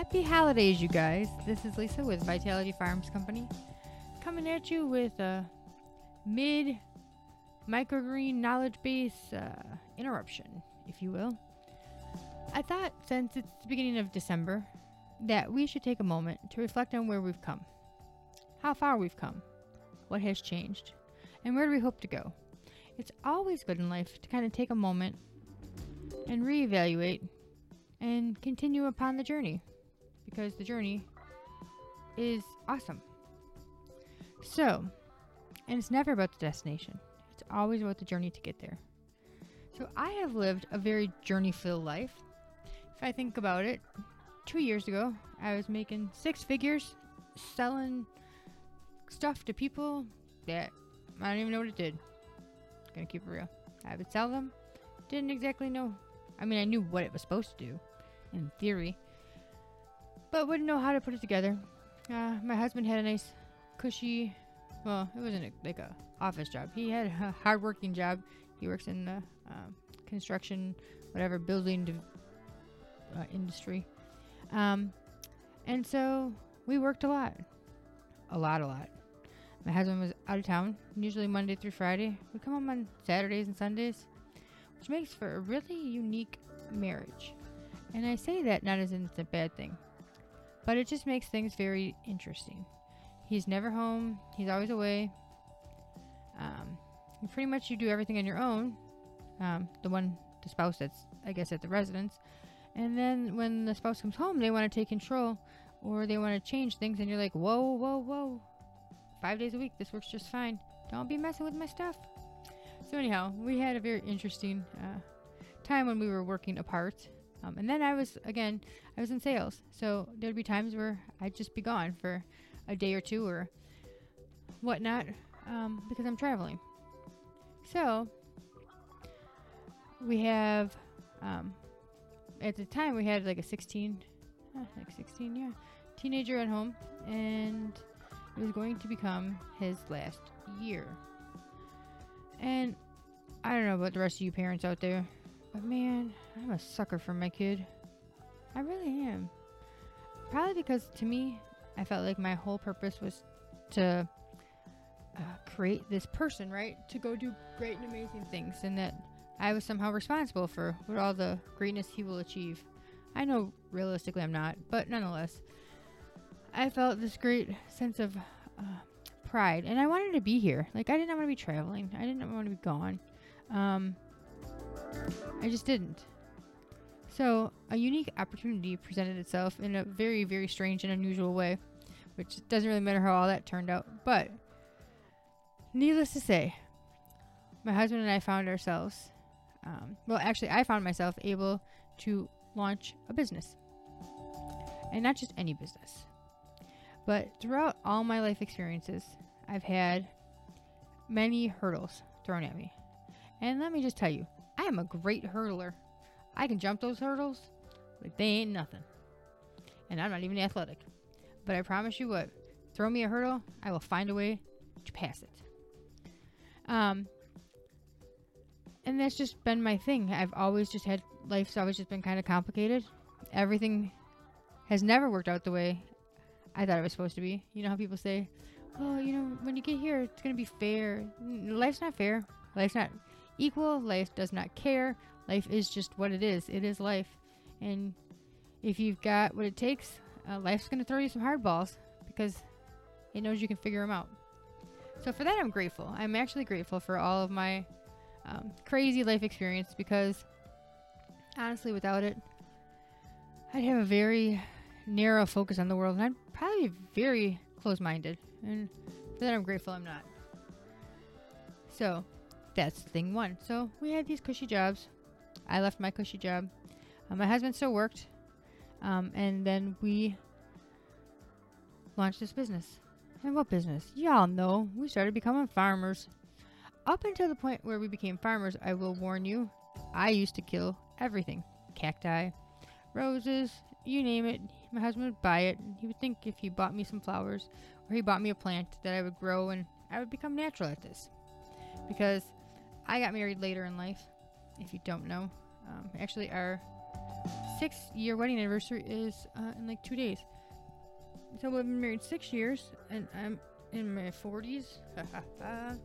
Happy holidays, you guys. This is Lisa with Vitality Farms Company coming at you with a mid microgreen knowledge base uh, interruption, if you will. I thought since it's the beginning of December that we should take a moment to reflect on where we've come, how far we've come, what has changed, and where do we hope to go. It's always good in life to kind of take a moment and reevaluate and continue upon the journey because the journey is awesome. So, and it's never about the destination, it's always about the journey to get there. So, I have lived a very journey filled life. If I think about it, two years ago, I was making six figures selling stuff to people that I don't even know what it did. I'm Gonna keep it real. I would sell them. Didn't exactly know. I mean, I knew what it was supposed to do, in theory, but wouldn't know how to put it together. Uh, my husband had a nice, cushy, well, it wasn't a, like a office job. He had a hardworking job. He works in the uh, construction, whatever, building de- uh, industry. Um, and so we worked a lot. A lot, a lot. My husband was out of town, usually Monday through Friday. We come home on Saturdays and Sundays, which makes for a really unique marriage. And I say that not as in it's a bad thing, but it just makes things very interesting. He's never home, he's always away. Um, pretty much you do everything on your own. Um, the one, the spouse that's, I guess, at the residence. And then when the spouse comes home, they want to take control or they want to change things, and you're like, whoa, whoa, whoa. Five days a week, this works just fine. Don't be messing with my stuff. So, anyhow, we had a very interesting uh, time when we were working apart. Um, and then I was, again, I was in sales. So there'd be times where I'd just be gone for a day or two or whatnot um, because I'm traveling. So we have, um, at the time, we had like a 16, uh, like 16, yeah, teenager at home. And it was going to become his last year. And I don't know about the rest of you parents out there, but man, I'm a sucker for my kid. I really am. Probably because to me, I felt like my whole purpose was to uh, create this person, right? To go do great and amazing things, and that I was somehow responsible for what all the greatness he will achieve. I know realistically I'm not, but nonetheless, I felt this great sense of uh, pride, and I wanted to be here. Like I didn't want to be traveling. I didn't want to be gone. Um, I just didn't. So a unique opportunity presented itself in a very, very strange and unusual way, which doesn't really matter how all that turned out. But needless to say, my husband and I found ourselves. Um, well, actually, I found myself able to launch a business, and not just any business but throughout all my life experiences, I've had many hurdles thrown at me. And let me just tell you, I am a great hurdler. I can jump those hurdles like they ain't nothing. And I'm not even athletic. But I promise you what, throw me a hurdle, I will find a way to pass it. Um, and that's just been my thing. I've always just had life's always just been kind of complicated. Everything has never worked out the way I thought it was supposed to be. You know how people say, "Oh, you know, when you get here, it's gonna be fair." Life's not fair. Life's not equal. Life does not care. Life is just what it is. It is life, and if you've got what it takes, uh, life's gonna throw you some hard balls because it knows you can figure them out. So for that, I'm grateful. I'm actually grateful for all of my um, crazy life experience because honestly, without it, I'd have a very narrow focus on the world, and I'd probably be very close minded. And for that, I'm grateful I'm not. So, that's thing one. So, we had these cushy jobs. I left my cushy job. Uh, my husband still worked. Um, and then we launched this business. And what business? Y'all know. We started becoming farmers. Up until the point where we became farmers, I will warn you, I used to kill everything cacti, roses, you name it, my husband would buy it. He would think if he bought me some flowers or he bought me a plant that I would grow and I would become natural at this. Because I got married later in life, if you don't know. Um, actually, our six year wedding anniversary is uh, in like two days. So we've been married six years, and I'm in my 40s.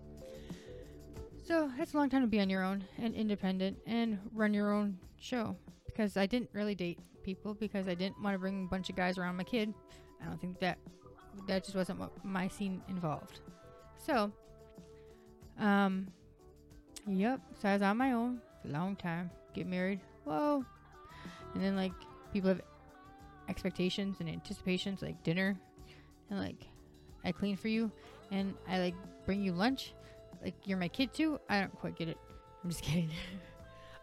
so that's a long time to be on your own and independent and run your own show. Because I didn't really date people because I didn't want to bring a bunch of guys around my kid. I don't think that that just wasn't what my scene involved. So, um, yep. So I was on my own for a long time. Get married. Whoa. And then like people have expectations and anticipations, like dinner, and like I clean for you, and I like bring you lunch, like you're my kid too. I don't quite get it. I'm just kidding.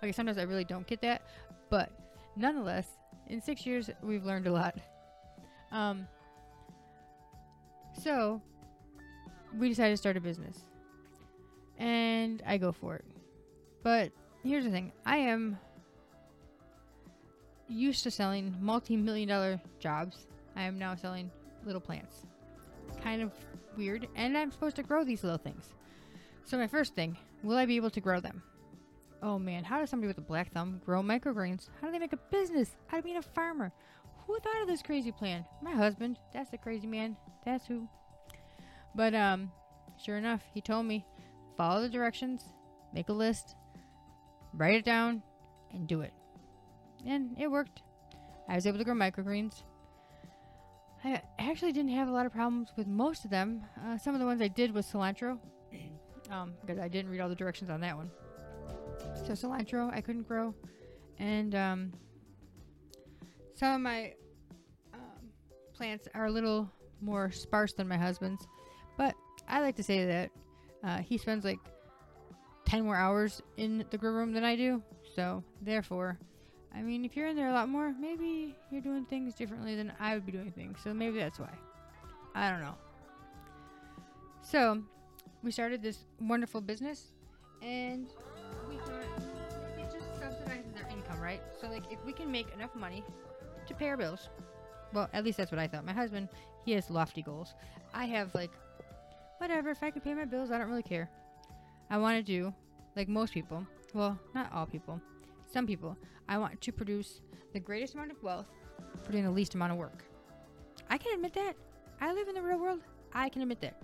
okay, sometimes I really don't get that, but nonetheless, in six years we've learned a lot. Um, so we decided to start a business, and I go for it. But here's the thing: I am used to selling multi-million dollar jobs. I am now selling little plants. Kind of weird, and I'm supposed to grow these little things. So my first thing, will I be able to grow them? Oh man, how does somebody with a black thumb grow microgreens? How do they make a business out of being a farmer? Who thought of this crazy plan? My husband. That's the crazy man. That's who. But um, sure enough, he told me, follow the directions, make a list, write it down, and do it and it worked. I was able to grow microgreens. I actually didn't have a lot of problems with most of them. Uh, some of the ones I did was cilantro, um, because I didn't read all the directions on that one. So cilantro I couldn't grow, and um, some of my um, plants are a little more sparse than my husband's. But I like to say that uh, he spends like ten more hours in the grow room than I do, so therefore I mean, if you're in there a lot more, maybe you're doing things differently than I would be doing things. So maybe that's why. I don't know. So, we started this wonderful business, and we thought it just subsidizes our income, right? So, like, if we can make enough money to pay our bills, well, at least that's what I thought. My husband, he has lofty goals. I have, like, whatever, if I can pay my bills, I don't really care. I want to do, like most people, well, not all people, some people, I want to produce the greatest amount of wealth for doing the least amount of work. I can admit that. I live in the real world. I can admit that.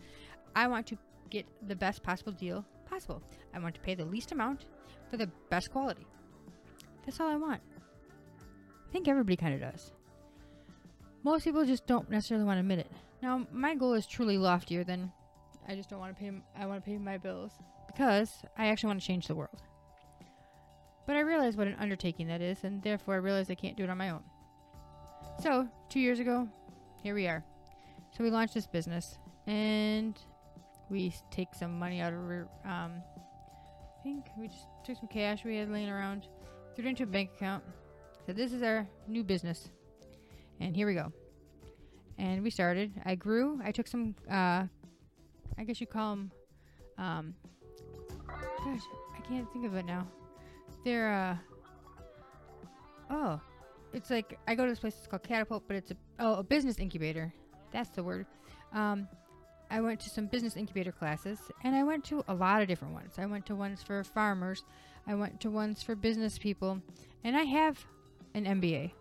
I want to get the best possible deal possible. I want to pay the least amount for the best quality. That's all I want. I think everybody kind of does. Most people just don't necessarily want to admit it. Now, my goal is truly loftier than I just don't want to pay. I want to pay my bills because I actually want to change the world. But I realize what an undertaking that is, and therefore I realize I can't do it on my own. So, two years ago, here we are. So we launched this business, and we take some money out of, um, I think we just took some cash we had laying around, threw it into a bank account. So this is our new business, and here we go. And we started. I grew. I took some, uh, I guess you call them, um, gosh, I can't think of it now. They're uh oh it's like i go to this place it's called catapult but it's a oh a business incubator. That's the word. Um i went to some business incubator classes and i went to a lot of different ones. I went to ones for farmers i went to ones for business people and i have an mba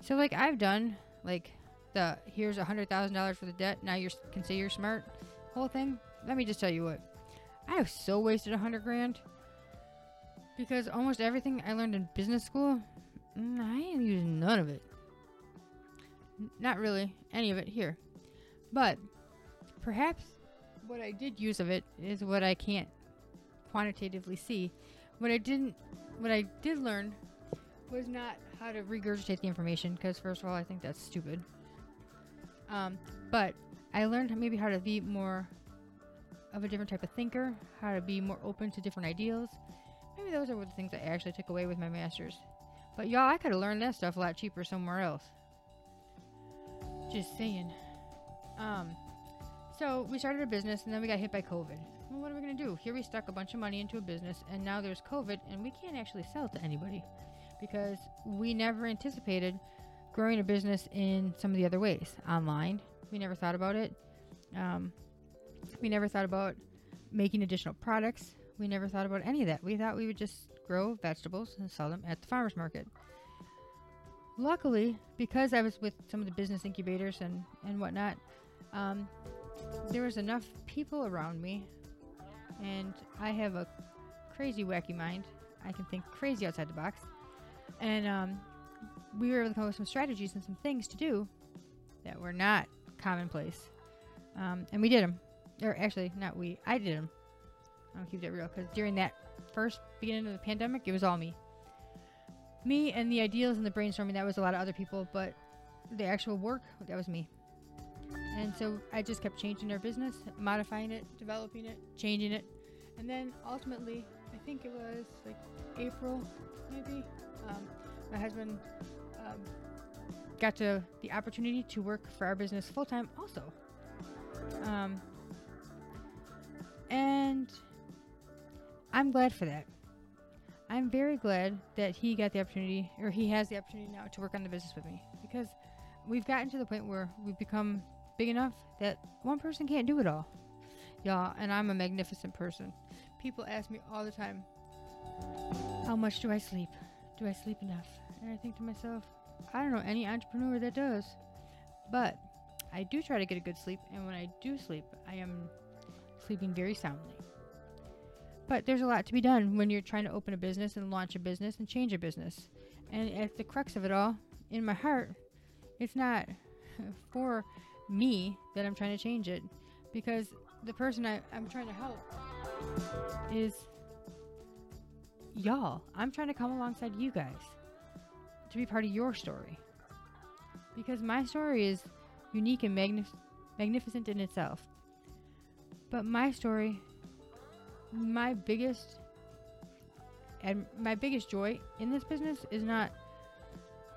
so like i've done like the here's a hundred thousand dollars for the debt now you can say you're smart whole thing let me just tell you what i have so wasted a hundred grand because almost everything I learned in business school, mm, I ain't used none of it. Not really any of it here. But perhaps what I did use of it is what I can't quantitatively see. What I didn't, what I did learn was not how to regurgitate the information, because first of all, I think that's stupid. Um, but I learned maybe how to be more of a different type of thinker, how to be more open to different ideals, Maybe those are the things I actually took away with my masters. But y'all, I could have learned that stuff a lot cheaper somewhere else. Just saying. Um, so we started a business and then we got hit by COVID. Well, what are we gonna do? Here we stuck a bunch of money into a business and now there's COVID and we can't actually sell to anybody because we never anticipated growing a business in some of the other ways. Online, we never thought about it. Um, we never thought about making additional products we never thought about any of that. We thought we would just grow vegetables and sell them at the farmer's market. luckily, because I was with some of the business incubators and, and whatnot, um, there was enough people around me, and I have a crazy, wacky mind. I can think crazy outside the box. And um, we were able to come up with some strategies and some things to do that were not commonplace. Um, and we did them. Or actually, not we. I did them. I'll keep that real because during that first beginning of the pandemic, it was all me. Me and the ideals and the brainstorming, that was a lot of other people, but the actual work, that was me. And so I just kept changing our business, modifying it, developing it, changing it. And then ultimately, I think it was like April, maybe, um, my husband um, got to the opportunity to work for our business full time also. Um, and I'm glad for that. I'm very glad that he got the opportunity, or he has the opportunity now to work on the business with me because we've gotten to the point where we've become big enough that one person can't do it all. Y'all, and I'm a magnificent person. People ask me all the time, How much do I sleep? Do I sleep enough? And I think to myself, I don't know any entrepreneur that does. But I do try to get a good sleep, and when I do sleep, I am sleeping very soundly. But there's a lot to be done when you're trying to open a business and launch a business and change a business. And at the crux of it all, in my heart, it's not for me that I'm trying to change it because the person I, I'm trying to help is y'all. I'm trying to come alongside you guys to be part of your story. Because my story is unique and magnif- magnificent in itself. But my story my biggest and my biggest joy in this business is not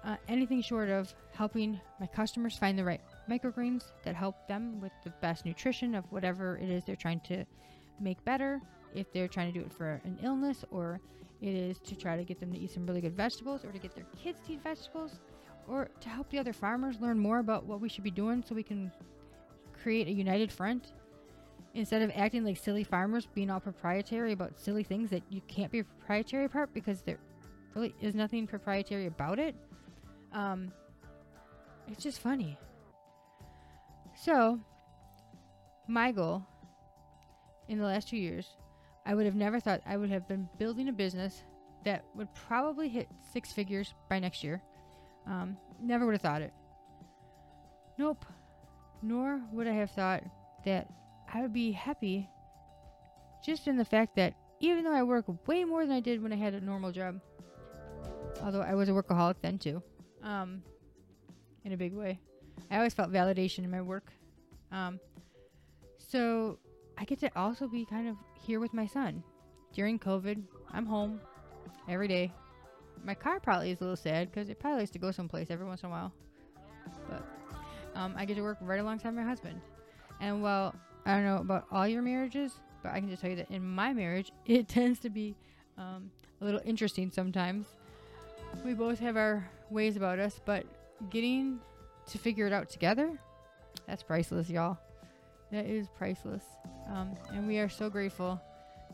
uh, anything short of helping my customers find the right microgreens that help them with the best nutrition of whatever it is they're trying to make better. If they're trying to do it for an illness, or it is to try to get them to eat some really good vegetables, or to get their kids to eat vegetables, or to help the other farmers learn more about what we should be doing so we can create a united front. Instead of acting like silly farmers being all proprietary about silly things that you can't be proprietary about because there really is nothing proprietary about it um, it's just funny. So my goal in the last two years i would have never thought i would have been building a business that would probably hit six figures by next year. Um, never would have thought it. Nope. Nor would i have thought that I would be happy just in the fact that even though I work way more than I did when I had a normal job, although I was a workaholic then too, um, in a big way, I always felt validation in my work. Um, so I get to also be kind of here with my son during COVID. I'm home every day. My car probably is a little sad because it probably likes to go someplace every once in a while. But um, I get to work right alongside my husband. And while I don't know about all your marriages, but I can just tell you that in my marriage, it tends to be um, a little interesting sometimes. We both have our ways about us, but getting to figure it out together, that's priceless, y'all. That is priceless. Um, and we are so grateful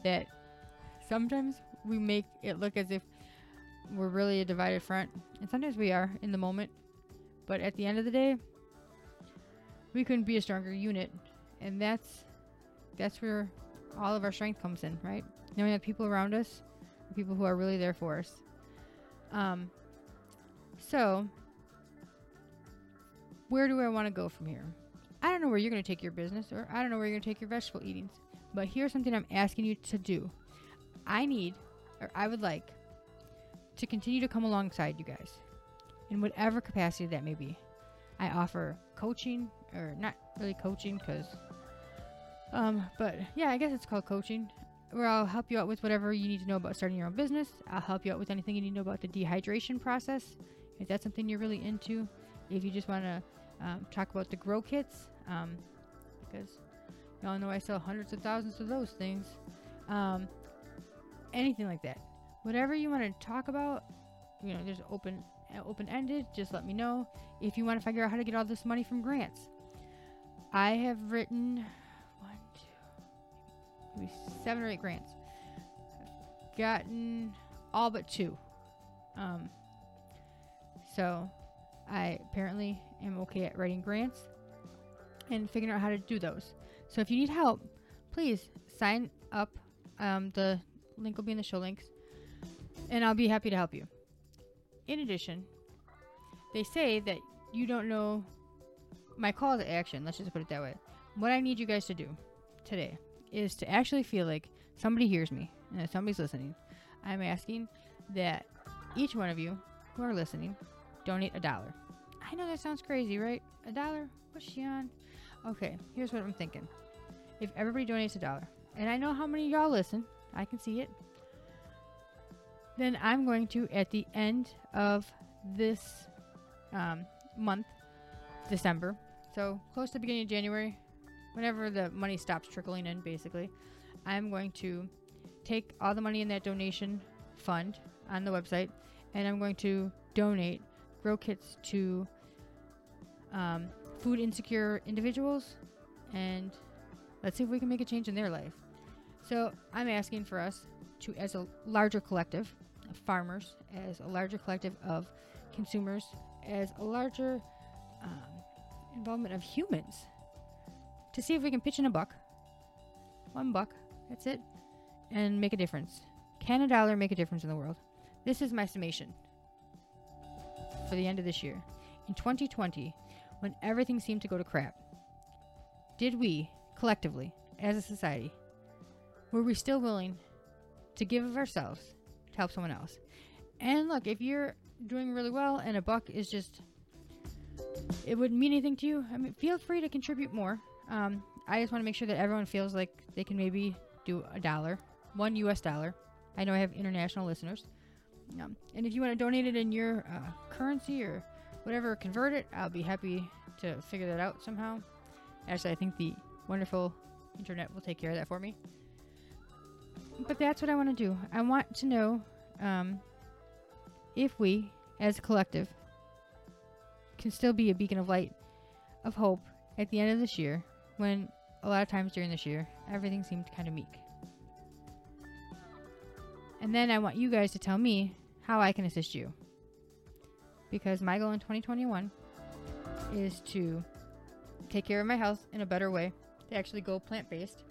that sometimes we make it look as if we're really a divided front. And sometimes we are in the moment. But at the end of the day, we couldn't be a stronger unit and that's that's where all of our strength comes in, right? Knowing that people around us, people who are really there for us. Um, so, where do I want to go from here? I don't know where you're going to take your business, or I don't know where you're going to take your vegetable eatings. But here's something I'm asking you to do. I need, or I would like, to continue to come alongside you guys in whatever capacity that may be. I offer coaching, or not really coaching because um, but yeah, I guess it's called coaching, where I'll help you out with whatever you need to know about starting your own business. I'll help you out with anything you need to know about the dehydration process, if that's something you're really into. If you just want to um, talk about the grow kits, um, because y'all know I sell hundreds of thousands of those things. Um, anything like that, whatever you want to talk about, you know, there's open open ended. Just let me know if you want to figure out how to get all this money from grants. I have written one, two, maybe seven or eight grants. I've gotten all but two. Um, So I apparently am okay at writing grants and figuring out how to do those. So if you need help, please sign up. Um, the link will be in the show links, and I'll be happy to help you. In addition, they say that you don't know my call to action. Let's just put it that way. What I need you guys to do today is to actually feel like somebody hears me and that somebody's listening. I'm asking that each one of you who are listening donate a dollar. I know that sounds crazy, right? A dollar? What's she on? Okay, here's what I'm thinking. If everybody donates a dollar, and I know how many of y'all listen, I can see it, then I'm going to, at the end of this um, month, December, so close to the beginning of January, whenever the money stops trickling in, basically, I'm going to take all the money in that donation fund on the website and I'm going to donate grow kits to um, food insecure individuals and let's see if we can make a change in their life. So I'm asking for us to, as a larger collective of farmers, as a larger collective of consumers, as a larger um, involvement of humans, to see if we can pitch in a buck. One buck, that's it, and make a difference. Can a dollar make a difference in the world? This is my summation for the end of this year. In 2020, when everything seemed to go to crap, did we, collectively, as a society, were we still willing to give of ourselves to help someone else? And look, if you're doing really well and a buck is just, it wouldn't mean anything to you, I mean, feel free to contribute more. Um, I just want to make sure that everyone feels like they can maybe do a dollar, one US dollar. I know I have international listeners. Um, and if you want to donate it in your uh, currency or whatever, convert it, I'll be happy to figure that out somehow. Actually, I think the wonderful internet will take care of that for me. But that's what I want to do. I want to know um, if we, as a collective, can still be a beacon of light, of hope at the end of this year when a lot of times during this year everything seemed kind of meek. And then I want you guys to tell me how I can assist you. Because my goal in 2021 is to take care of my health in a better way, to actually go plant based.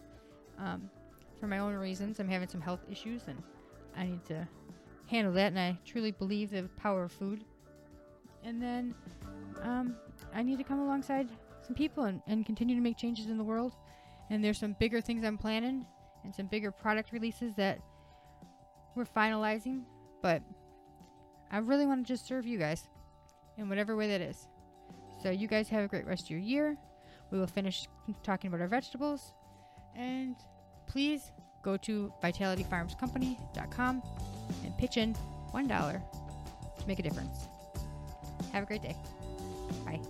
Um, for my own reasons, I'm having some health issues and I need to handle that. And I truly believe the power of food. And then um, I need to come alongside some people and, and continue to make changes in the world. And there's some bigger things I'm planning and some bigger product releases that we're finalizing, but I really want to just serve you guys in whatever way that is. So you guys have a great rest of your year. We will finish talking about our vegetables. And please go to vitalityfarmscompany.com and pitch in $1 to make a difference. Have a great day. Bye.